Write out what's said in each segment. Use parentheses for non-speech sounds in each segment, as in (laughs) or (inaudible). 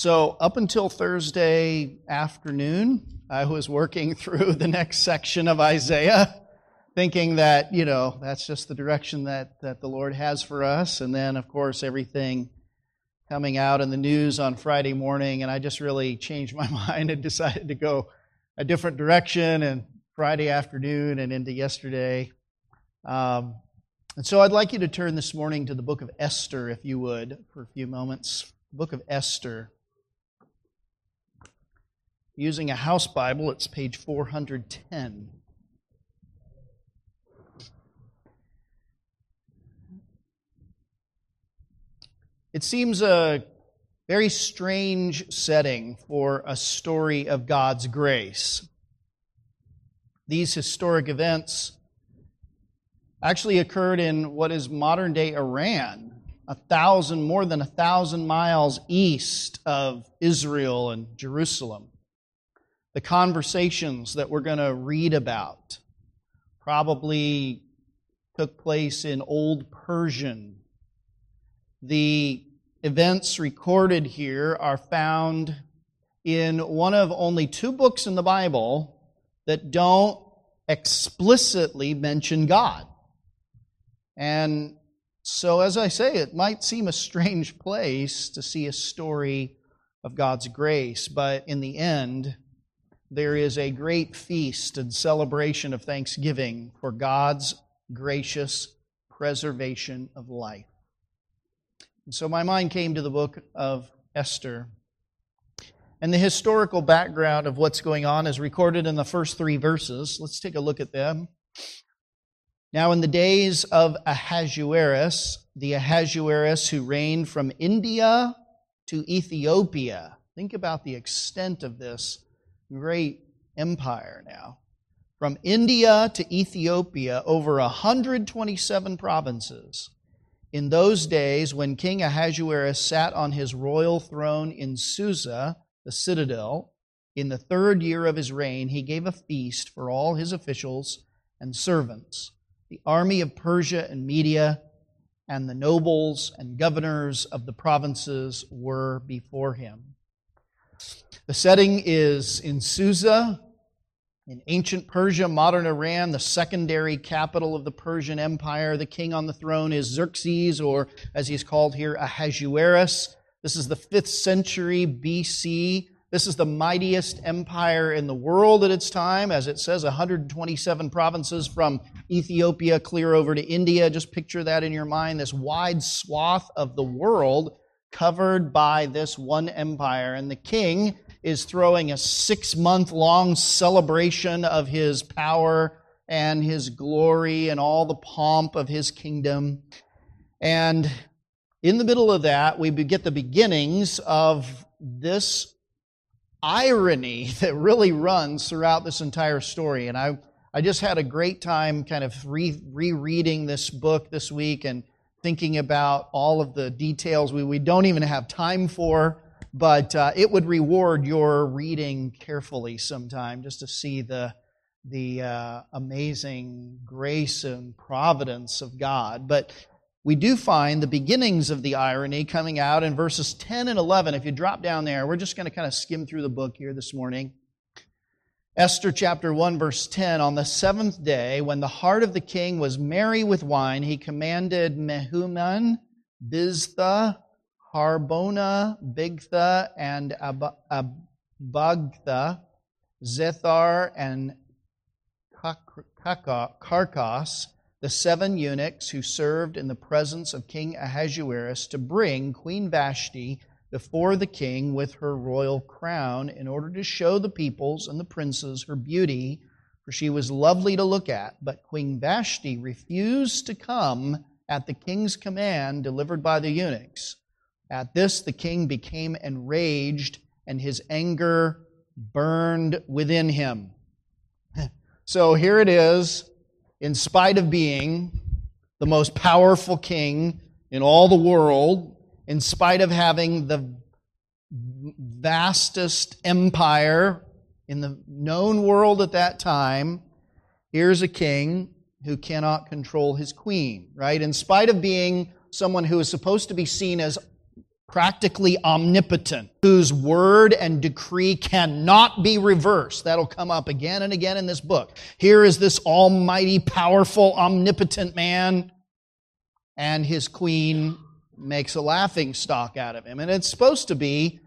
So, up until Thursday afternoon, I was working (laughs) through the next section of Isaiah, thinking that, you know, that's just the direction that, that the Lord has for us. And then, of course, everything coming out in the news on Friday morning, and I just really changed my (laughs) mind and decided to go a different direction and Friday afternoon and into yesterday. Um, and so I'd like you to turn this morning to the book of Esther, if you would, for a few moments. The book of Esther. Using a house Bible, it's page 410. It seems a very strange setting for a story of God's grace. These historic events actually occurred in what is modern day Iran, a thousand, more than a thousand miles east of Israel and Jerusalem the conversations that we're going to read about probably took place in Old Persian. The events recorded here are found in one of only two books in the Bible that don't explicitly mention God. And so, as I say, it might seem a strange place to see a story of God's grace, but in the end, there is a great feast and celebration of thanksgiving for God's gracious preservation of life. And so my mind came to the book of Esther. And the historical background of what's going on is recorded in the first three verses. Let's take a look at them. Now, in the days of Ahasuerus, the Ahasuerus who reigned from India to Ethiopia, think about the extent of this great empire now. From India to Ethiopia, over 127 provinces. In those days, when King Ahasuerus sat on his royal throne in Susa, the citadel, in the third year of his reign, he gave a feast for all his officials and servants, the army of Persia and Media, and the nobles and governors of the provinces were before him. The setting is in Susa, in ancient Persia, modern Iran, the secondary capital of the Persian Empire. The king on the throne is Xerxes, or as he's called here, Ahasuerus. This is the 5th century BC. This is the mightiest empire in the world at its time. As it says, 127 provinces from Ethiopia clear over to India. Just picture that in your mind this wide swath of the world covered by this one empire. And the king is throwing a six month long celebration of his power and his glory and all the pomp of his kingdom. And in the middle of that, we get the beginnings of this irony (laughs) that really runs throughout this entire story. And I, I just had a great time kind of re- rereading this book this week and thinking about all of the details we, we don't even have time for but uh, it would reward your reading carefully sometime just to see the, the uh, amazing grace and providence of God. But we do find the beginnings of the irony coming out in verses 10 and 11. If you drop down there, we're just going to kind of skim through the book here this morning. Esther chapter 1, verse 10 On the seventh day, when the heart of the king was merry with wine, he commanded Mehuman, Biztha, Harbona, Bigtha, and Abagtha, Zethar, and Carkas, the seven eunuchs who served in the presence of King Ahasuerus, to bring Queen Vashti before the king with her royal crown in order to show the peoples and the princes her beauty, for she was lovely to look at. But Queen Vashti refused to come at the king's command delivered by the eunuchs. At this, the king became enraged, and his anger burned within him. (laughs) So here it is, in spite of being the most powerful king in all the world, in spite of having the vastest empire in the known world at that time, here's a king who cannot control his queen, right? In spite of being someone who is supposed to be seen as practically omnipotent, whose word and decree cannot be reversed. That'll come up again and again in this book. Here is this almighty, powerful, omnipotent man, and his queen makes a laughing stock out of him. And it's supposed to be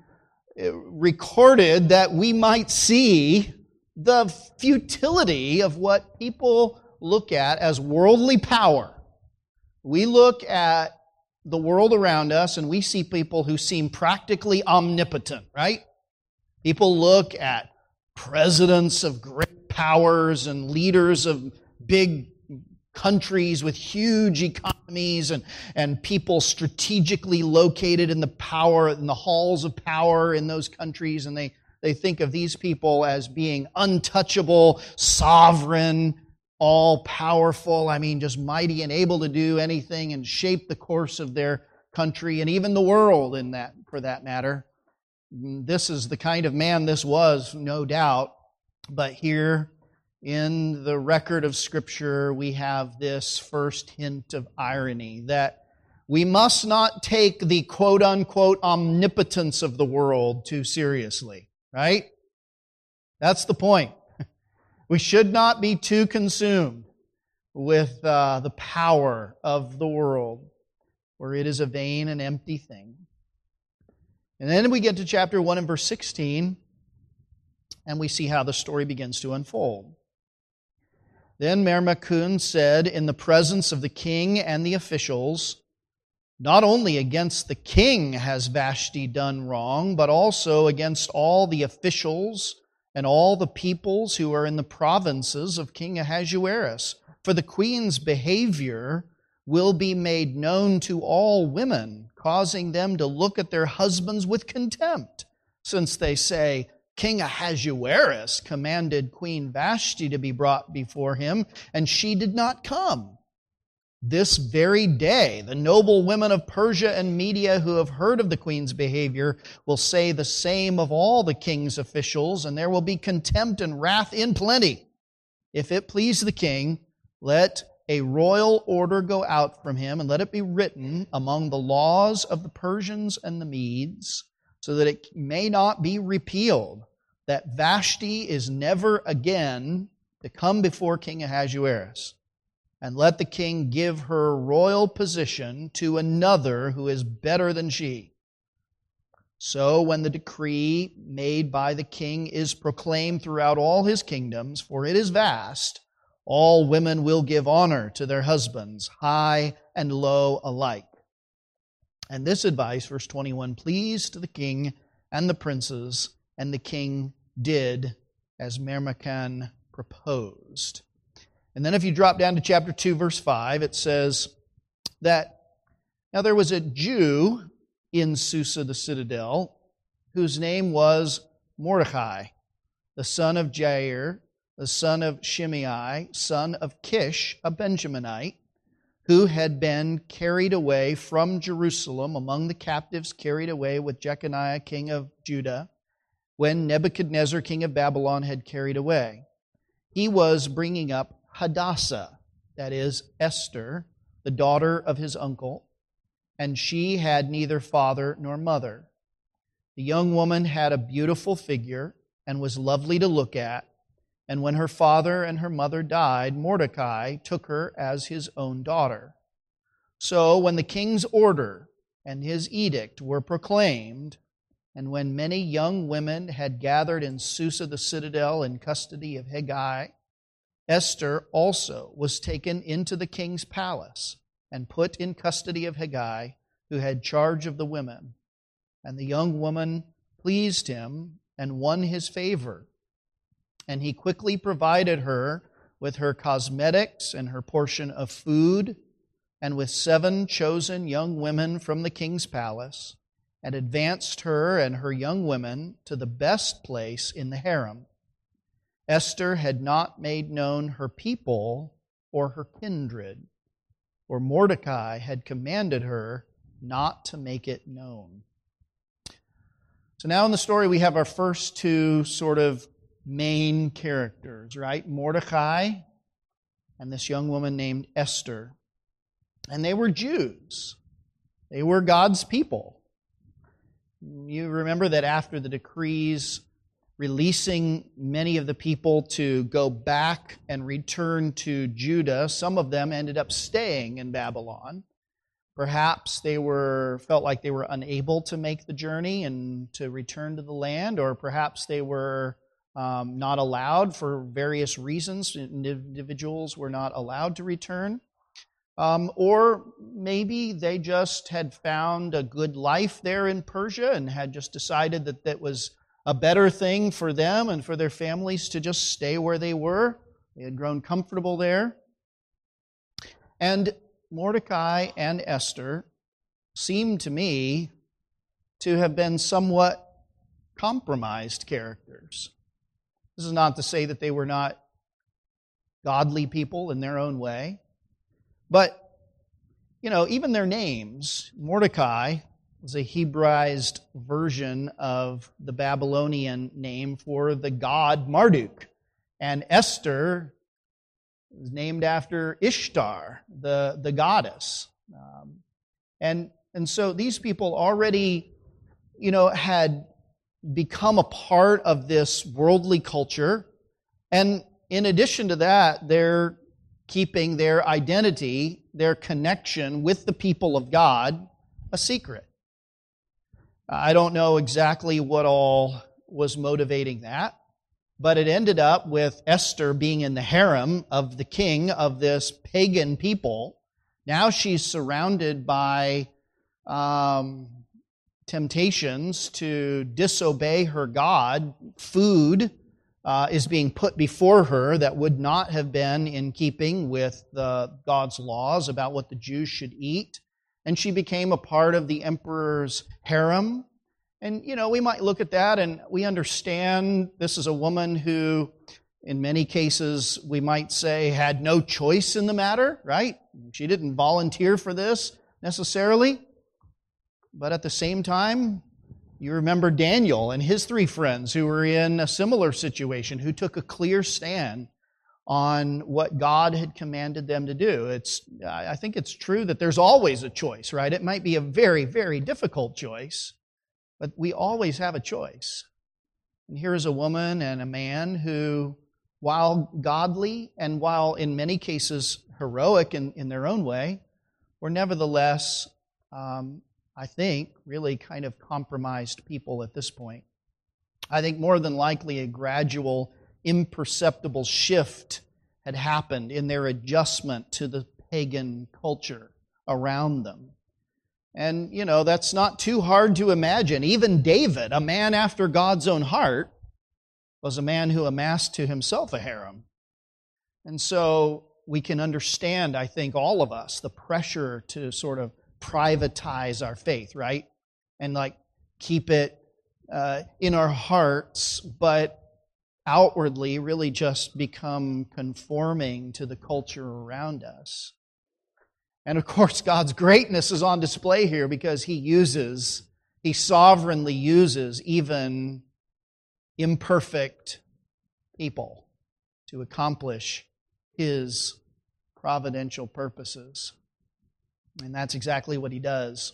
uh, recorded that we might see the futility of what people look at as worldly power. We look at the world around us and we see people who seem practically omnipotent, right? People look at presidents of great powers and leaders of big countries with huge economies and, and people strategically located in the power, in the halls of power in those countries, and they, they think of these people as being untouchable, sovereign, all powerful, I mean, just mighty and able to do anything and shape the course of their country and even the world in that, for that matter. This is the kind of man this was, no doubt. But here in the record of Scripture, we have this first hint of irony that we must not take the quote unquote omnipotence of the world too seriously, right? That's the point. We should not be too consumed with uh, the power of the world, where it is a vain and empty thing. And then we get to chapter 1 and verse 16, and we see how the story begins to unfold. Then Memucan said, in the presence of the king and the officials, Not only against the king has Vashti done wrong, but also against all the officials and all the peoples who are in the provinces of King Ahasuerus. For the queen's behavior will be made known to all women, causing them to look at their husbands with contempt, since they say, King Ahasuerus commanded Queen Vashti to be brought before him, and she did not come. This very day, the noble women of Persia and Media who have heard of the queen's behavior will say the same of all the king's officials, and there will be contempt and wrath in plenty. If it please the king, let a royal order go out from him, and let it be written among the laws of the Persians and the Medes, so that it may not be repealed, that Vashti is never again to come before King Ahasuerus and let the king give her royal position to another who is better than she. So, when the decree made by the king is proclaimed throughout all his kingdoms, for it is vast, all women will give honor to their husbands, high and low alike. And this advice, verse 21, pleased the king and the princes, and the king did as Memucan proposed. And then if you drop down to chapter 2, verse 5, it says that now there was a Jew in Susa the citadel whose name was Mordecai, the son of Jair, the son of Shimei, son of Kish, a Benjaminite, who had been carried away from Jerusalem among the captives carried away with Jeconiah, king of Judah, when Nebuchadnezzar, king of Babylon, had carried away. He was bringing up Hadassah, that is, Esther, the daughter of his uncle, and she had neither father nor mother. The young woman had a beautiful figure and was lovely to look at, and when her father and her mother died, Mordecai took her as his own daughter. So when the king's order and his edict were proclaimed, and when many young women had gathered in Susa the citadel in custody of Hegai, Esther also was taken into the king's palace and put in custody of Hegai, who had charge of the women. And the young woman pleased him and won his favor. And he quickly provided her with her cosmetics and her portion of food, and with seven chosen young women from the king's palace, and advanced her and her young women to the best place in the harem. Esther had not made known her people or her kindred, for Mordecai had commanded her not to make it known. So now in the story, we have our first two sort of main characters, right? Mordecai and this young woman named Esther. And they were Jews, they were God's people. You remember that after the decrees releasing many of the people to go back and return to Judah, some of them ended up staying in Babylon. Perhaps they were felt like they were unable to make the journey and to return to the land, or perhaps they were um, not allowed for various reasons. Individuals were not allowed to return. Um, or maybe they just had found a good life there in Persia and had just decided that that was a better thing for them and for their families to just stay where they were. They had grown comfortable there. And Mordecai and Esther seem to me to have been somewhat compromised characters. This is not to say that they were not godly people in their own way, but you know, even their names, Mordecai was a Hebraized version of the Babylonian name for the god Marduk, and Esther is named after Ishtar, the, the goddess. Um, and, and so these people already, you know, had become a part of this worldly culture. And in addition to that, they're keeping their identity, their connection with the people of God, a secret. I don't know exactly what all was motivating that, but it ended up with Esther being in the harem of the king of this pagan people. Now she's surrounded by um, temptations to disobey her God. Food uh, is being put before her that would not have been in keeping with the, God's laws about what the Jews should eat. And she became a part of the emperor's harem. And, you know, we might look at that and we understand this is a woman who, in many cases, we might say had no choice in the matter, right? She didn't volunteer for this necessarily. But at the same time, you remember Daniel and his three friends who were in a similar situation, who took a clear stand on what God had commanded them to do. It's, I think it's true that there's always a choice, right? It might be a very, very difficult choice, but we always have a choice. And here is a woman and a man who, while godly and while in many cases heroic in, in their own way, were nevertheless um, I think, really kind of compromised people at this point. I think more than likely a gradual, imperceptible shift had happened in their adjustment to the pagan culture around them. And, you know, that's not too hard to imagine. Even David, a man after God's own heart, was a man who amassed to himself a harem. And so we can understand, I think, all of us, the pressure to sort of privatize our faith, right? And like keep it uh, in our hearts, but outwardly really just become conforming to the culture around us. And of course, (laughs) God's greatness is on display here because He uses, He sovereignly uses even imperfect people to accomplish His providential purposes. And that's exactly what he does,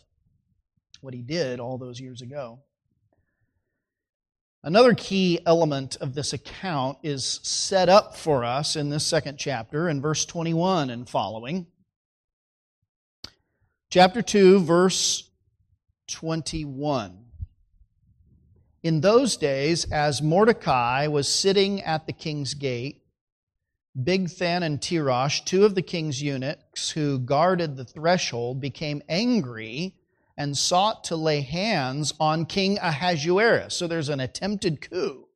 what he did all those years ago. Another key element of this account is set up for us in this second chapter in verse 21 and following. Chapter 2, verse 21. In those days, as Mordecai was sitting at the king's gate, Bigthan and Teresh, two of the king's eunuchs who guarded the threshold, became angry and sought to lay hands on King Ahasuerus. So there's an attempted coup.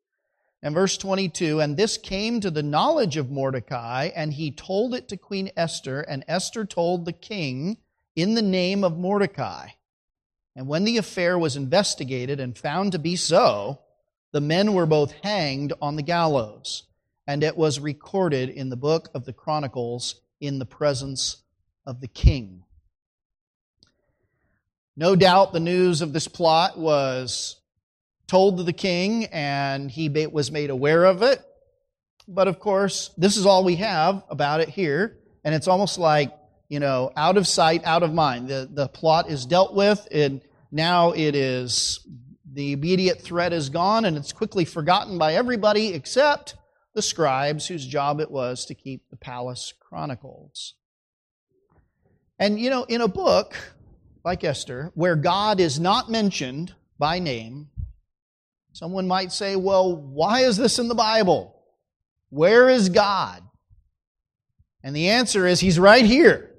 And verse 22 And this came to the knowledge of Mordecai, and he told it to Queen Esther, and Esther told the king in the name of Mordecai. And when the affair was investigated and found to be so, the men were both hanged on the gallows and it was recorded in the book of the Chronicles in the presence of the king. No doubt the news of this plot was told to the king and he was made aware of it. But of course, this is all we have about it here. And it's almost like, you know, out of sight, out of mind. The, the plot is dealt with, and now it is The immediate threat is gone, and it's quickly forgotten by everybody except the scribes whose job it was to keep the palace chronicles. And you know, in a book like Esther, where God is not mentioned by name, someone might say, well, why is this in the Bible? Where is God? And the answer is, He's right here.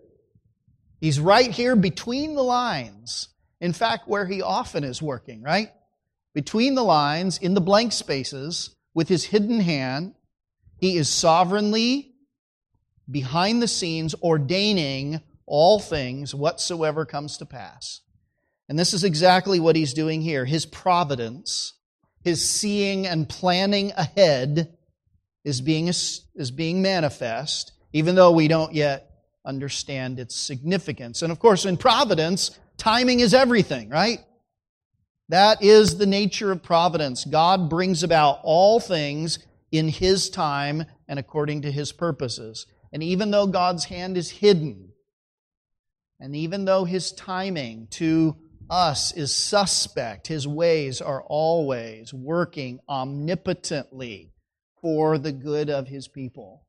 He's right here between the lines. In fact, where He often is working, right? Between the lines, in the blank spaces, with His hidden hand, He is sovereignly, behind the scenes, ordaining all things whatsoever comes to pass. And this is exactly what he's doing here. His providence, his seeing and planning ahead is being, is being manifest, even though we don't yet understand its significance. And of course, in providence, timing is everything, right? That is the nature of providence. God brings about all things in his time and according to his purposes. And even though God's hand is hidden, and even though his timing to us is suspect, his ways are always working omnipotently for the good of his people.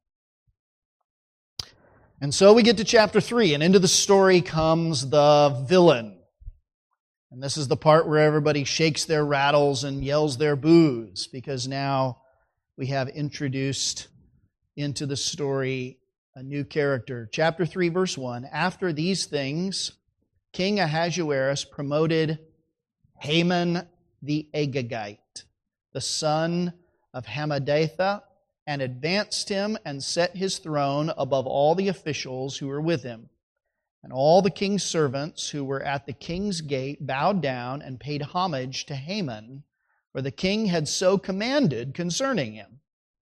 And so we get to chapter 3, and into the story comes the villain. And this is the part where everybody shakes their rattles and yells their boos, because now we have introduced into the story a new character. Chapter 3, verse 1 After these things, King Ahasuerus promoted Haman the Agagite, the son of Hammedatha, and advanced him and set his throne above all the officials who were with him. And all the king's servants who were at the king's gate bowed down and paid homage to Haman, for the king had so commanded concerning him.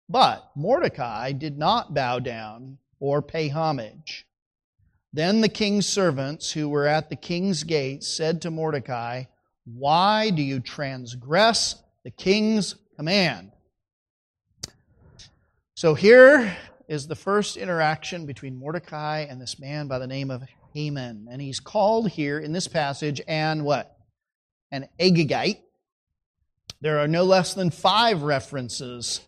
But Mordecai did not bow down or pay homage. Then the king's servants who were at the king's gate said to Mordecai, Why do you transgress the king's command? So here is the first interaction between Mordecai and this man by the name of Haman. And he's called here in this passage an what? An Agagite. There are no less than five references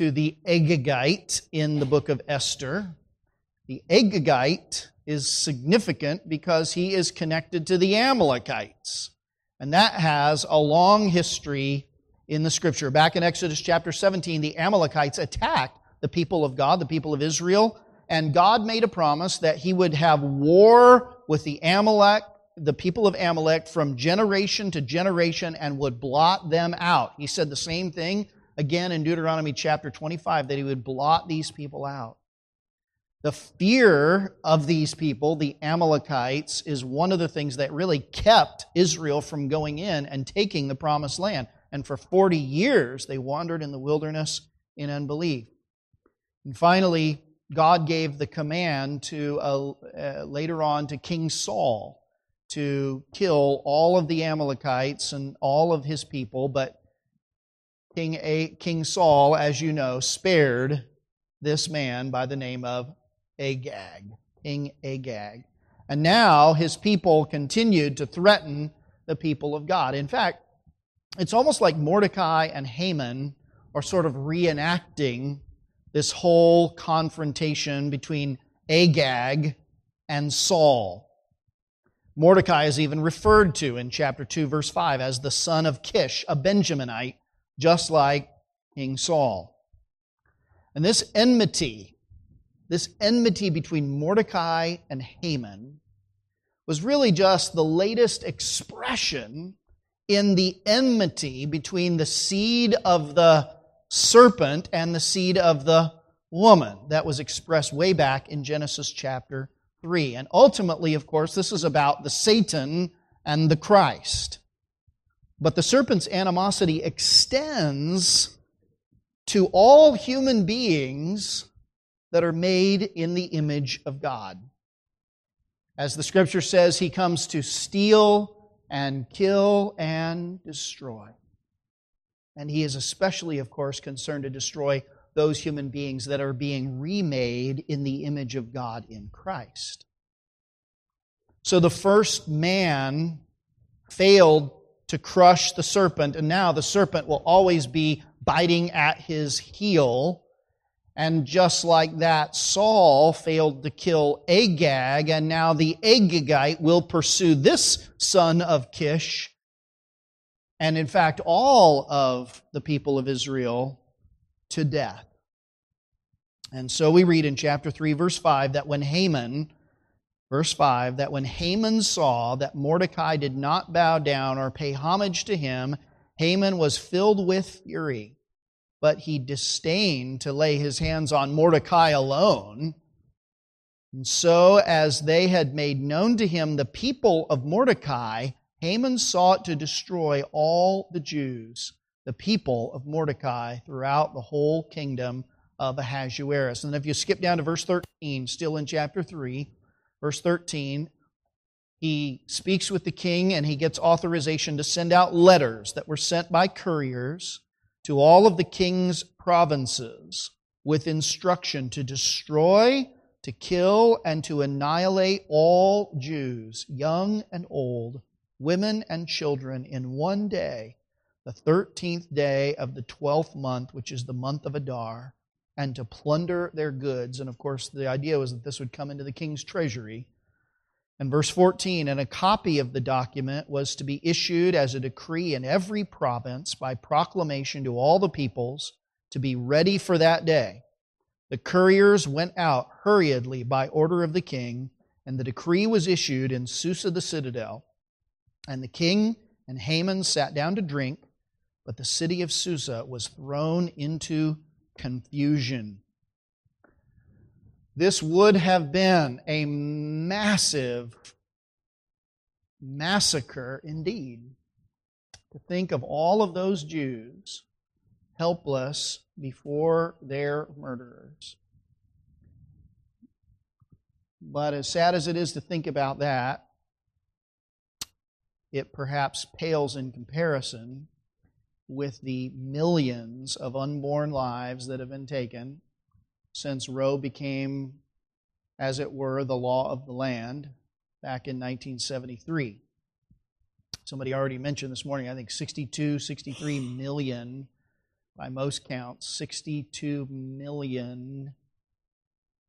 to the Agagite in the book of Esther. The Agagite is significant because he is connected to the Amalekites. And that has a long history in the scripture. Back in Exodus chapter 17, the Amalekites attacked the people of God, the people of Israel, and God made a promise that he would have war with the Amalek, the people of Amalek from generation to generation and would blot them out. He said the same thing again in Deuteronomy chapter 25 that he would blot these people out. The fear of these people, the Amalekites, is one of the things that really kept Israel from going in and taking the promised land. And for 40 years, they wandered in the wilderness in unbelief. And finally, God gave the command to uh, uh, later on to King Saul to kill all of the Amalekites and all of his people, but King, A, King Saul, as you know, spared this man by the name of Agag, King Agag. And now his people continued to threaten the people of God. In fact, it's almost like Mordecai and Haman are sort of reenacting this whole confrontation between Agag and Saul. Mordecai is even referred to in chapter 2, verse 5, as the son of Kish, a Benjaminite, just like King Saul. And this enmity, this enmity between Mordecai and Haman, was really just the latest expression in the enmity between the seed of the serpent and the seed of the woman. That was expressed way back in Genesis chapter 3. And ultimately, of course, this is about the Satan and the Christ. But the serpent's animosity extends to all human beings that are made in the image of God. As the scripture says, he comes to steal and kill and destroy. And he is especially, of course, concerned to destroy those human beings that are being remade in the image of God in Christ. So the first man failed to crush the serpent, and now the serpent will always be biting at his heel. And just like that, Saul failed to kill Agag, and now the Agagite will pursue this son of Kish, and in fact, all of the people of Israel to death. And so we read in chapter 3, verse 5, that when Haman, verse 5, that when Haman saw that Mordecai did not bow down or pay homage to him, Haman was filled with fury but he disdained to lay his hands on Mordecai alone. And so, as they had made known to him the people of Mordecai, Haman sought to destroy all the Jews, the people of Mordecai, throughout the whole kingdom of Ahasuerus. And if you skip down to verse 13, still in chapter 3, verse 13, he speaks with the king and he gets authorization to send out letters that were sent by couriers to all of the king's provinces with instruction to destroy, to kill, and to annihilate all Jews, young and old, women and children, in one day, the 13th day of the 12th month, which is the month of Adar, and to plunder their goods. And of course, the idea was that this would come into the king's treasury and verse 14, and a copy of the document was to be issued as a decree in every province by proclamation to all the peoples to be ready for that day. The couriers went out hurriedly by order of the king, and the decree was issued in Susa the citadel. And the king and Haman sat down to drink, but the city of Susa was thrown into confusion. This would have been a massive massacre indeed. To think of all of those Jews helpless before their murderers. But as sad as it is to think about that, it perhaps pales in comparison with the millions of unborn lives that have been taken since Roe became, as it were, the law of the land back in 1973. Somebody already mentioned this morning, I think 62, 63 million, by most counts, 62 million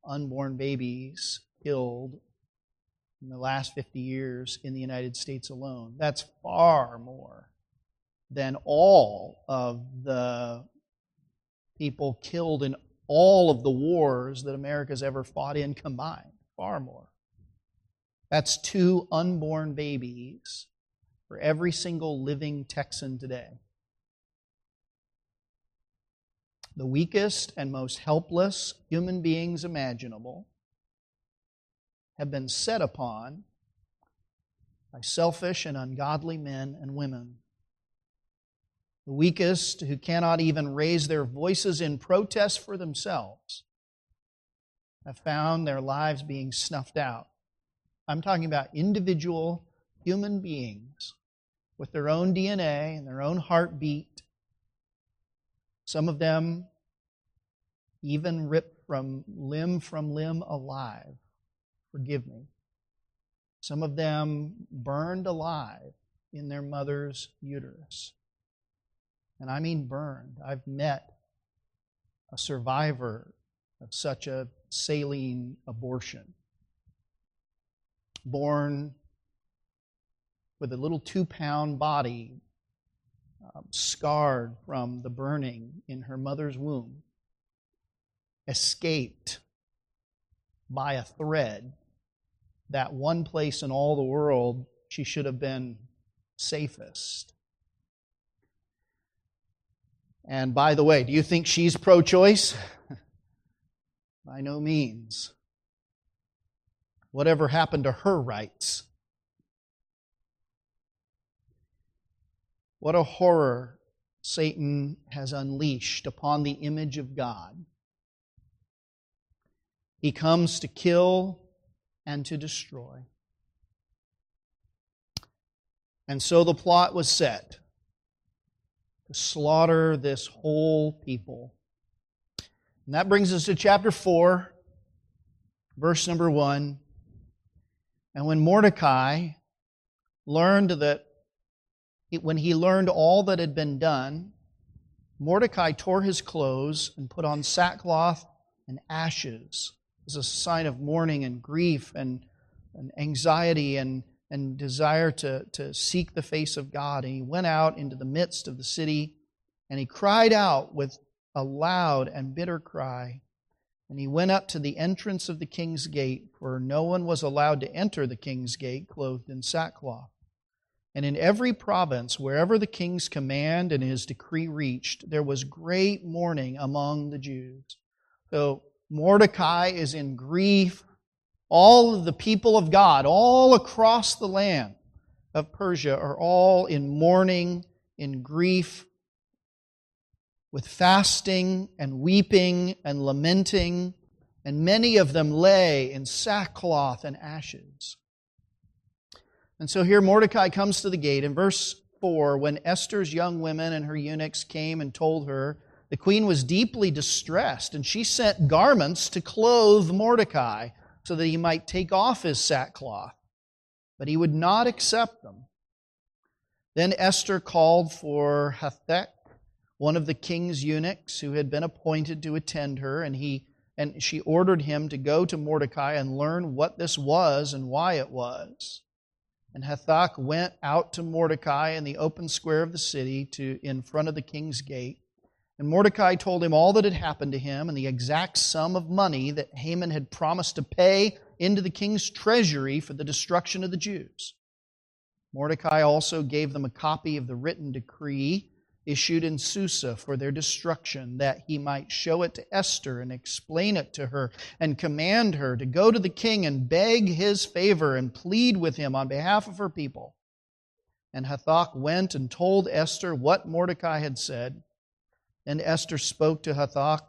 unborn babies killed in the last 50 years in the United States alone. That's far more than all of the people killed in all of the wars that America's ever fought in combined. Far more. That's two unborn babies for every single living Texan today. The weakest and most helpless human beings imaginable have been set upon by selfish and ungodly men and women the weakest who cannot even raise their voices in protest for themselves, have found their lives being snuffed out. I'm talking about individual human beings with their own DNA and their own heartbeat. Some of them even ripped from limb from limb alive. Forgive me. Some of them burned alive in their mother's uterus and I mean burned. I've met a survivor of such a saline abortion, born with a little two pound body, um, scarred from the burning in her mother's womb, escaped by a thread that one place in all the world she should have been safest and by the way, do you think she's pro choice? (laughs) by no means. Whatever happened to her rights? What a horror Satan has unleashed upon the image of God. He comes to kill and to destroy. And so the plot was set slaughter this whole people. And that brings us to chapter 4, verse number 1. And when Mordecai learned that when he learned all that had been done, Mordecai tore his clothes and put on sackcloth and ashes as a sign of mourning and grief and, and anxiety and, and desire to, to seek the face of God. And he went out into the midst of the city and he cried out with a loud and bitter cry. And he went up to the entrance of the king's gate, for no one was allowed to enter the king's gate clothed in sackcloth. And in every province, wherever the king's command and his decree reached, there was great mourning among the Jews. So Mordecai is in grief. All of the people of God, all across the land of Persia, are all in mourning, in grief, with fasting and weeping and lamenting, and many of them lay in sackcloth and ashes. And so here Mordecai comes to the gate. In verse 4, when Esther's young women and her eunuchs came and told her, the queen was deeply distressed, and she sent garments to clothe Mordecai so that he might take off his sackcloth. But he would not accept them. Then Esther called for Hathach, one of the king's eunuchs who had been appointed to attend her, and he and she ordered him to go to Mordecai and learn what this was and why it was. And Hathach went out to Mordecai in the open square of the city to in front of the king's gate. And Mordecai told him all that had happened to him and the exact sum of money that Haman had promised to pay into the king's treasury for the destruction of the Jews. Mordecai also gave them a copy of the written decree issued in Susa for their destruction, that he might show it to Esther and explain it to her and command her to go to the king and beg his favor and plead with him on behalf of her people. And Hathach went and told Esther what Mordecai had said. Then Esther spoke to Hathach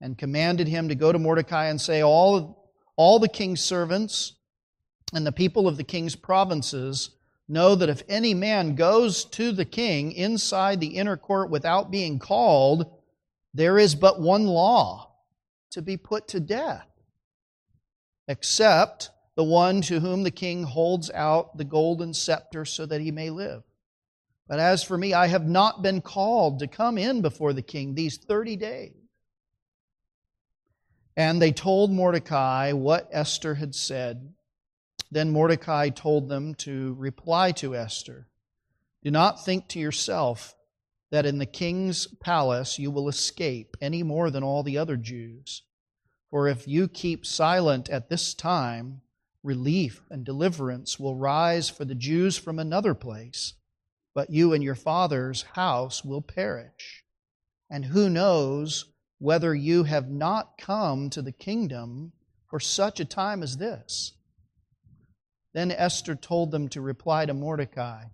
and commanded him to go to Mordecai and say, All, all the king's servants and the people of the king's provinces know that if any man goes to the king inside the inner court without being called, there is but one law to be put to death, except the one to whom the king holds out the golden scepter so that he may live. But as for me, I have not been called to come in before the king these 30 days. And they told Mordecai what Esther had said. Then Mordecai told them to reply to Esther Do not think to yourself that in the king's palace you will escape any more than all the other Jews. For if you keep silent at this time, relief and deliverance will rise for the Jews from another place, but you and your father's house will perish. And who knows whether you have not come to the kingdom for such a time as this? Then Esther told them to reply to Mordecai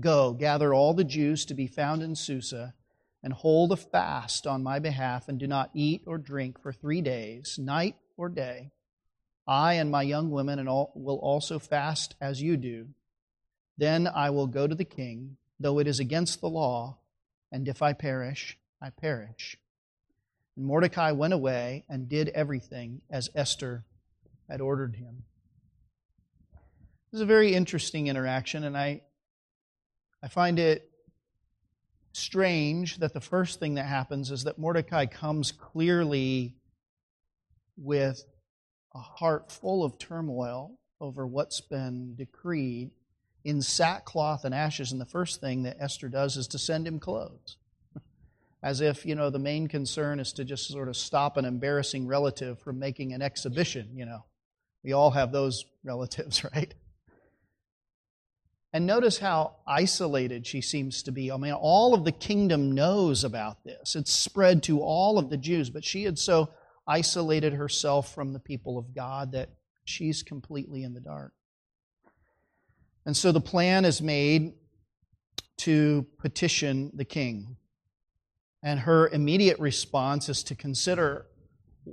Go, gather all the Jews to be found in Susa, and hold a fast on my behalf, and do not eat or drink for three days, night or day. I and my young women will also fast as you do. Then I will go to the king, though it is against the law, and if I perish, I perish. And Mordecai went away and did everything as Esther had ordered him. This is a very interesting interaction, and I, I find it strange that the first thing that happens is that Mordecai comes clearly with a heart full of turmoil over what's been decreed in sackcloth and ashes. And the first thing that Esther does is to send him clothes. (laughs) As if, you know, the main concern is to just sort of stop an embarrassing relative from making an exhibition, you know. We all have those (laughs) relatives, right? And notice how isolated she seems to be. I mean, all of the kingdom knows about this. It's spread to all of the Jews, but she had so isolated herself from the people of God that she's completely in the dark. And so the plan is made to petition the king. And her immediate response is to consider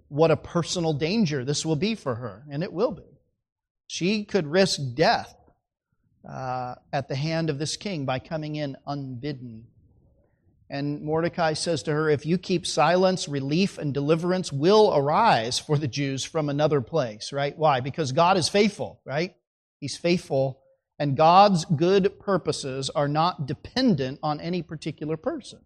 what a personal danger this will be for her, and it will be. She could risk death uh, at the hand of this king by coming in unbidden. And Mordecai says to her, If you keep silence, relief and deliverance will arise for the Jews from another place, right? Why? Because God is faithful, right? He's faithful And God's good purposes are not dependent on any particular person.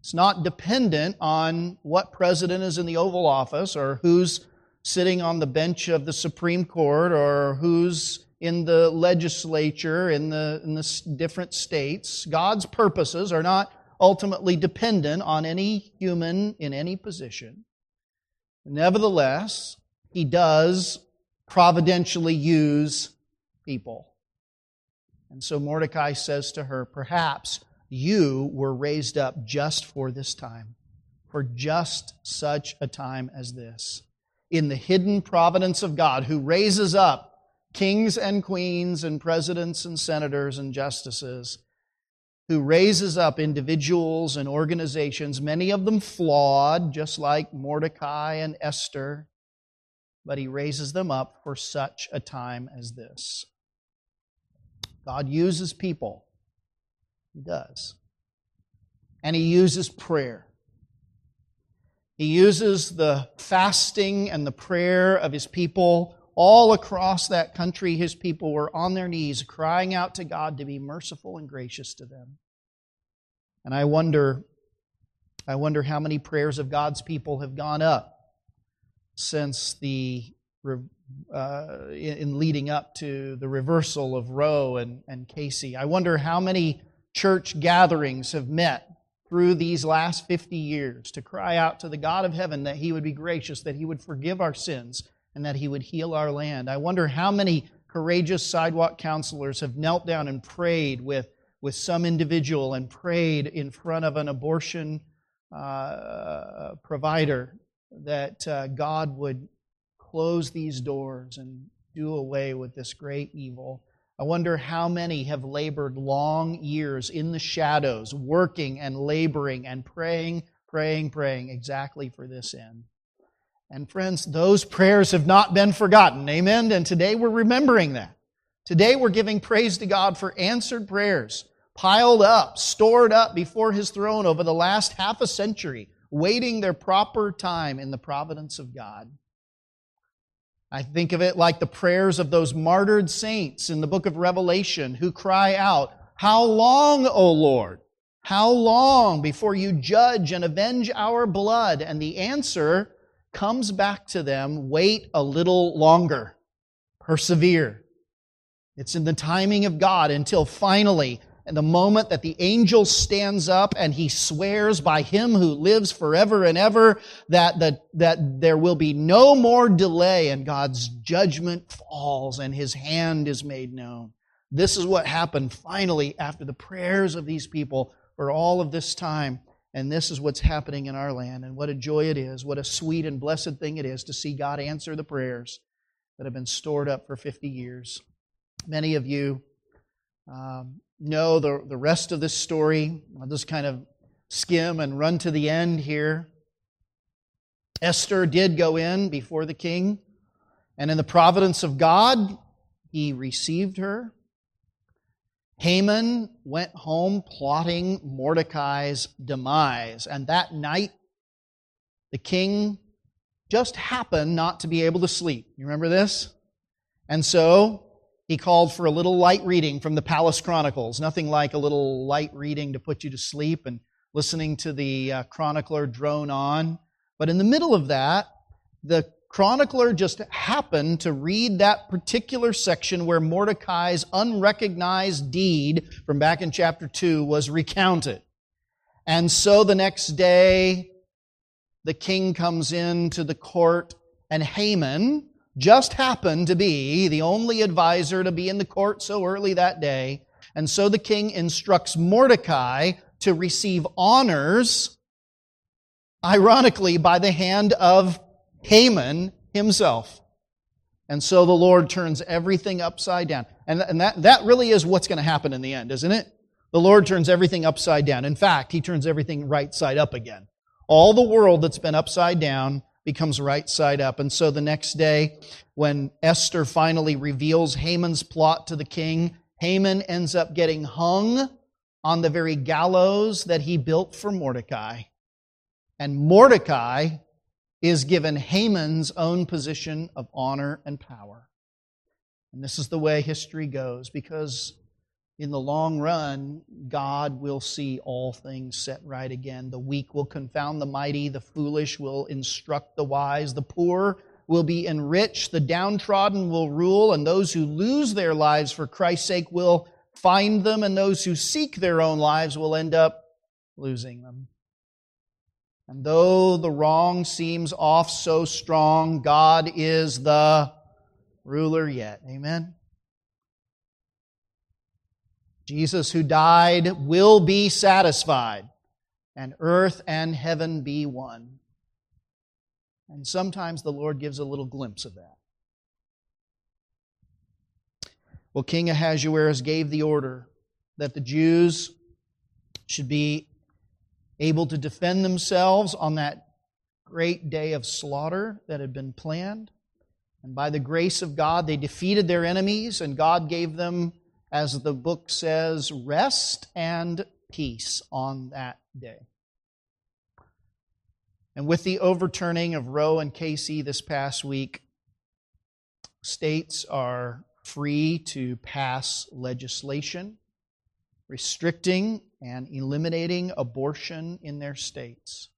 It's not dependent on what president is in the Oval Office or who's sitting on the bench of the Supreme Court or who's in the legislature in the, in the different states. God's purposes are not ultimately dependent on any human in any position. Nevertheless, he does providentially use people. And so Mordecai says to her, Perhaps you were raised up just for this time, for just such a time as this. In the hidden providence of God, who raises up kings and queens and presidents and senators and justices, who raises up individuals and organizations, many of them flawed, just like Mordecai and Esther, but he raises them up for such a time as this. God uses people. He does. And he uses prayer. He uses the fasting and the prayer of his people all across that country, his people were on their knees crying out to God to be merciful and gracious to them. And I wonder, I wonder how many prayers of God's people have gone up since the uh, in leading up to the reversal of Roe and, and Casey. I wonder how many church gatherings have met through these last 50 years to cry out to the God of heaven that He would be gracious, that He would forgive our sins, and that He would heal our land. I wonder how many courageous sidewalk counselors have knelt down and prayed with, with some individual and prayed in front of an abortion uh, provider that uh, God would close these doors and do away with this great evil. I wonder how many have labored long years in the shadows, working and laboring and praying, praying, praying exactly for this end. And friends, those prayers have not been forgotten. Amen. And today we're remembering that. Today we're giving praise to God for answered prayers piled up, stored up before His throne over the last half a century, waiting their proper time in the providence of God. I think of it like the prayers of those martyred saints in the book of Revelation who cry out, How long, O Lord? How long before you judge and avenge our blood? And the answer comes back to them wait a little longer, persevere. It's in the timing of God until finally, in the moment that the angel stands up and he swears by him who lives forever and ever that, that, that there will be no more delay and God's judgment falls and his hand is made known. This is what happened finally after the prayers of these people for all of this time. And this is what's happening in our land. And what a joy it is. What a sweet and blessed thing it is to see God answer the prayers that have been stored up for 50 years. Many of you um, know the, the rest of this story. I'll just kind of skim and run to the end here. Esther did go in before the king, and in the providence of God, he received her. Haman went home plotting Mordecai's demise. And that night, the king just happened not to be able to sleep. You remember this? And so he called for a little light reading from the Palace Chronicles. Nothing like a little light reading to put you to sleep and listening to the uh, chronicler drone on. But in the middle of that, the chronicler just happened to read that particular section where Mordecai's unrecognized deed from back in chapter 2 was recounted. And so the next day, the king comes into the court, and Haman just happened to be the only advisor to be in the court so early that day. And so the king instructs Mordecai to receive honors, ironically, by the hand of Haman himself. And so the Lord turns everything upside down. And, and that, that really is what's going to happen in the end, isn't it? The Lord turns everything upside down. In fact, He turns everything right side up again. All the world that's been upside down becomes right side up. And so the next day, when Esther finally reveals Haman's plot to the king, Haman ends up getting hung on the very gallows that he built for Mordecai. And Mordecai is given Haman's own position of honor and power. And this is the way history goes because in the long run, God will see all things set right again. The weak will confound the mighty, the foolish will instruct the wise, the poor will be enriched, the downtrodden will rule, and those who lose their lives for Christ's sake will find them, and those who seek their own lives will end up losing them. And though the wrong seems off so strong, God is the ruler yet. Amen. Jesus, who died, will be satisfied, and earth and heaven be one. And sometimes the Lord gives a little glimpse of that. Well, King Ahasuerus gave the order that the Jews should be able to defend themselves on that great day of slaughter that had been planned. And by the grace of God, they defeated their enemies, and God gave them as the book says, rest and peace on that day. And with the overturning of Roe and Casey this past week, states are free to pass legislation restricting and eliminating abortion in their states.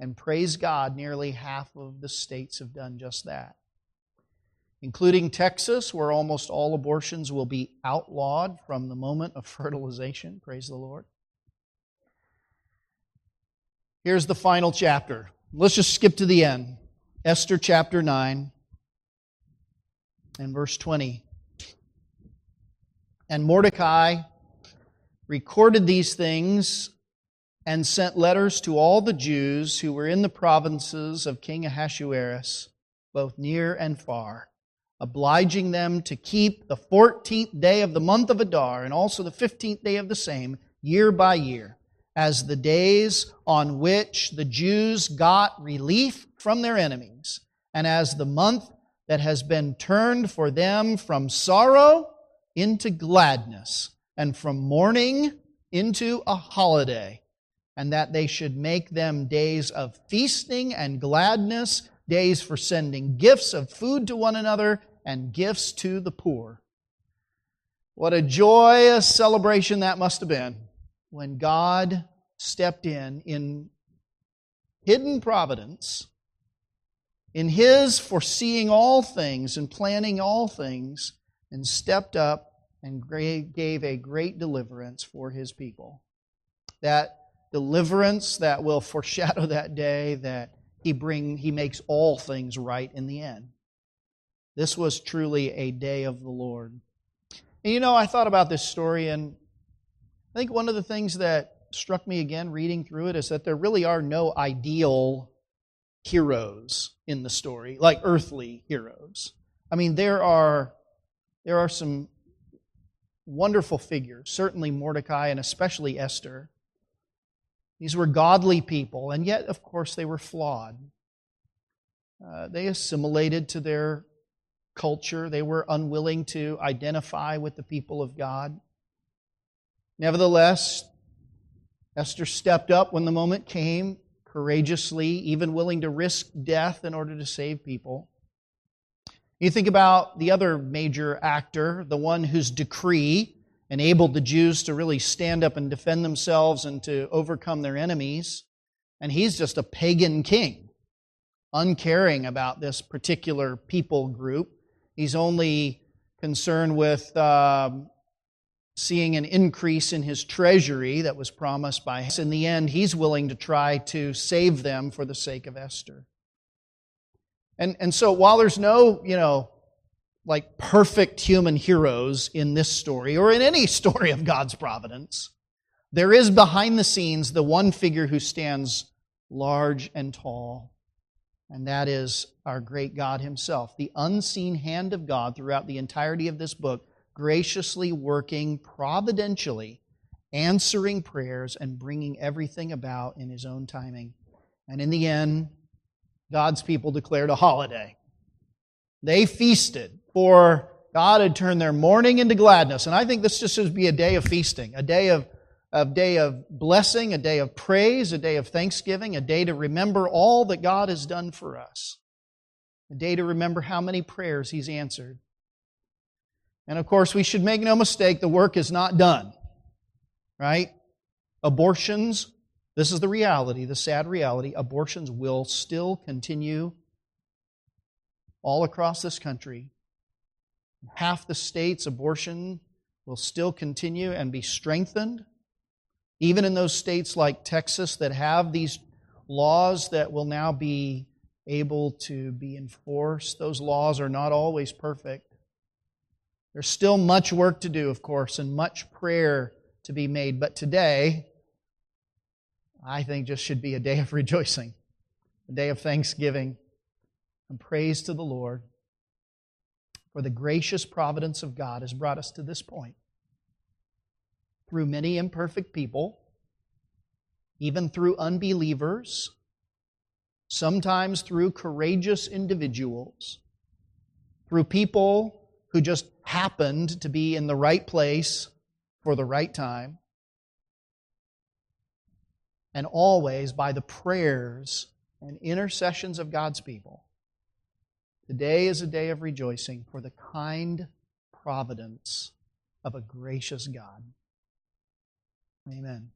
And praise God, nearly half of the states have done just that including Texas, where almost all abortions will be outlawed from the moment of (laughs) fertilization. Praise the Lord. Here's the final chapter. Let's just skip to the end. Esther chapter 9 and verse 20. And Mordecai recorded these things and sent letters to all the Jews who were in the provinces of King Ahasuerus, both near and far obliging them to keep the 14th day of the month of Adar and also the 15th day of the same year by year as the days on which the Jews got relief from their enemies and as the month that has been turned for them from sorrow into gladness and from mourning into a holiday and that they should make them days of feasting and gladness, days for sending gifts of food to one another and gifts to the poor. What a joyous celebration that must have been when God stepped in in hidden providence, in His foreseeing all things and planning all things, and stepped up and gave a great deliverance for His people. That deliverance that will foreshadow (laughs) that day that He bring He makes all things right in the end. This was truly a day of the Lord. And you know, I thought about this story, and I think one of the things that struck me again reading through it is that there really are no ideal heroes in the story, like earthly heroes. I mean, there are there are some wonderful figures, certainly Mordecai and especially Esther. These were godly people, and yet, of course, they were flawed. Uh, they assimilated to their culture. They were unwilling to identify with the people of God. Nevertheless, Esther stepped up when the moment came, courageously, even willing to risk death in order to save people. You think about the other major actor, the one whose decree enabled the Jews to really stand up and defend themselves and to overcome their enemies. And he's just a pagan king, uncaring about this particular people group. He's only concerned with um, seeing an increase in his treasury that was promised by us. In the end, he's willing to try to save them for the sake of Esther. And, and so while there's no, you know, like perfect human heroes in this story or in any (laughs) story of God's providence, there is behind the scenes the one figure who stands large and tall and that is our great God Himself, the unseen hand of God throughout the entirety of this book, graciously working providentially, answering prayers, and bringing everything about in His own timing. And in the end, God's people declared a holiday. They feasted, for God had turned their mourning into gladness. And I think this just should be a day of feasting, a day of a day of blessing, a day of praise, a day of thanksgiving, a day to remember all that God has done for us, a day to remember how many prayers He's answered. And of course, we should make no mistake, the work is not done. Right? Abortions, this is the reality, the sad reality. Abortions will still continue all across this country. Half the states, abortion will still continue and be strengthened. Even in those states like Texas that have these laws that will now be able to be enforced, those laws are not always perfect. There's still much work to do, of course, and much prayer to be made. But today, I think just should be a day of (laughs) rejoicing, a day of thanksgiving and praise to the Lord for the gracious providence of God has brought us to this point. Through many imperfect people, even through unbelievers, sometimes through courageous individuals, through people who just happened to be in the right place for the right time, and always by the prayers and intercessions of God's people. Today is a day of rejoicing for the kind providence of a gracious God. Amen.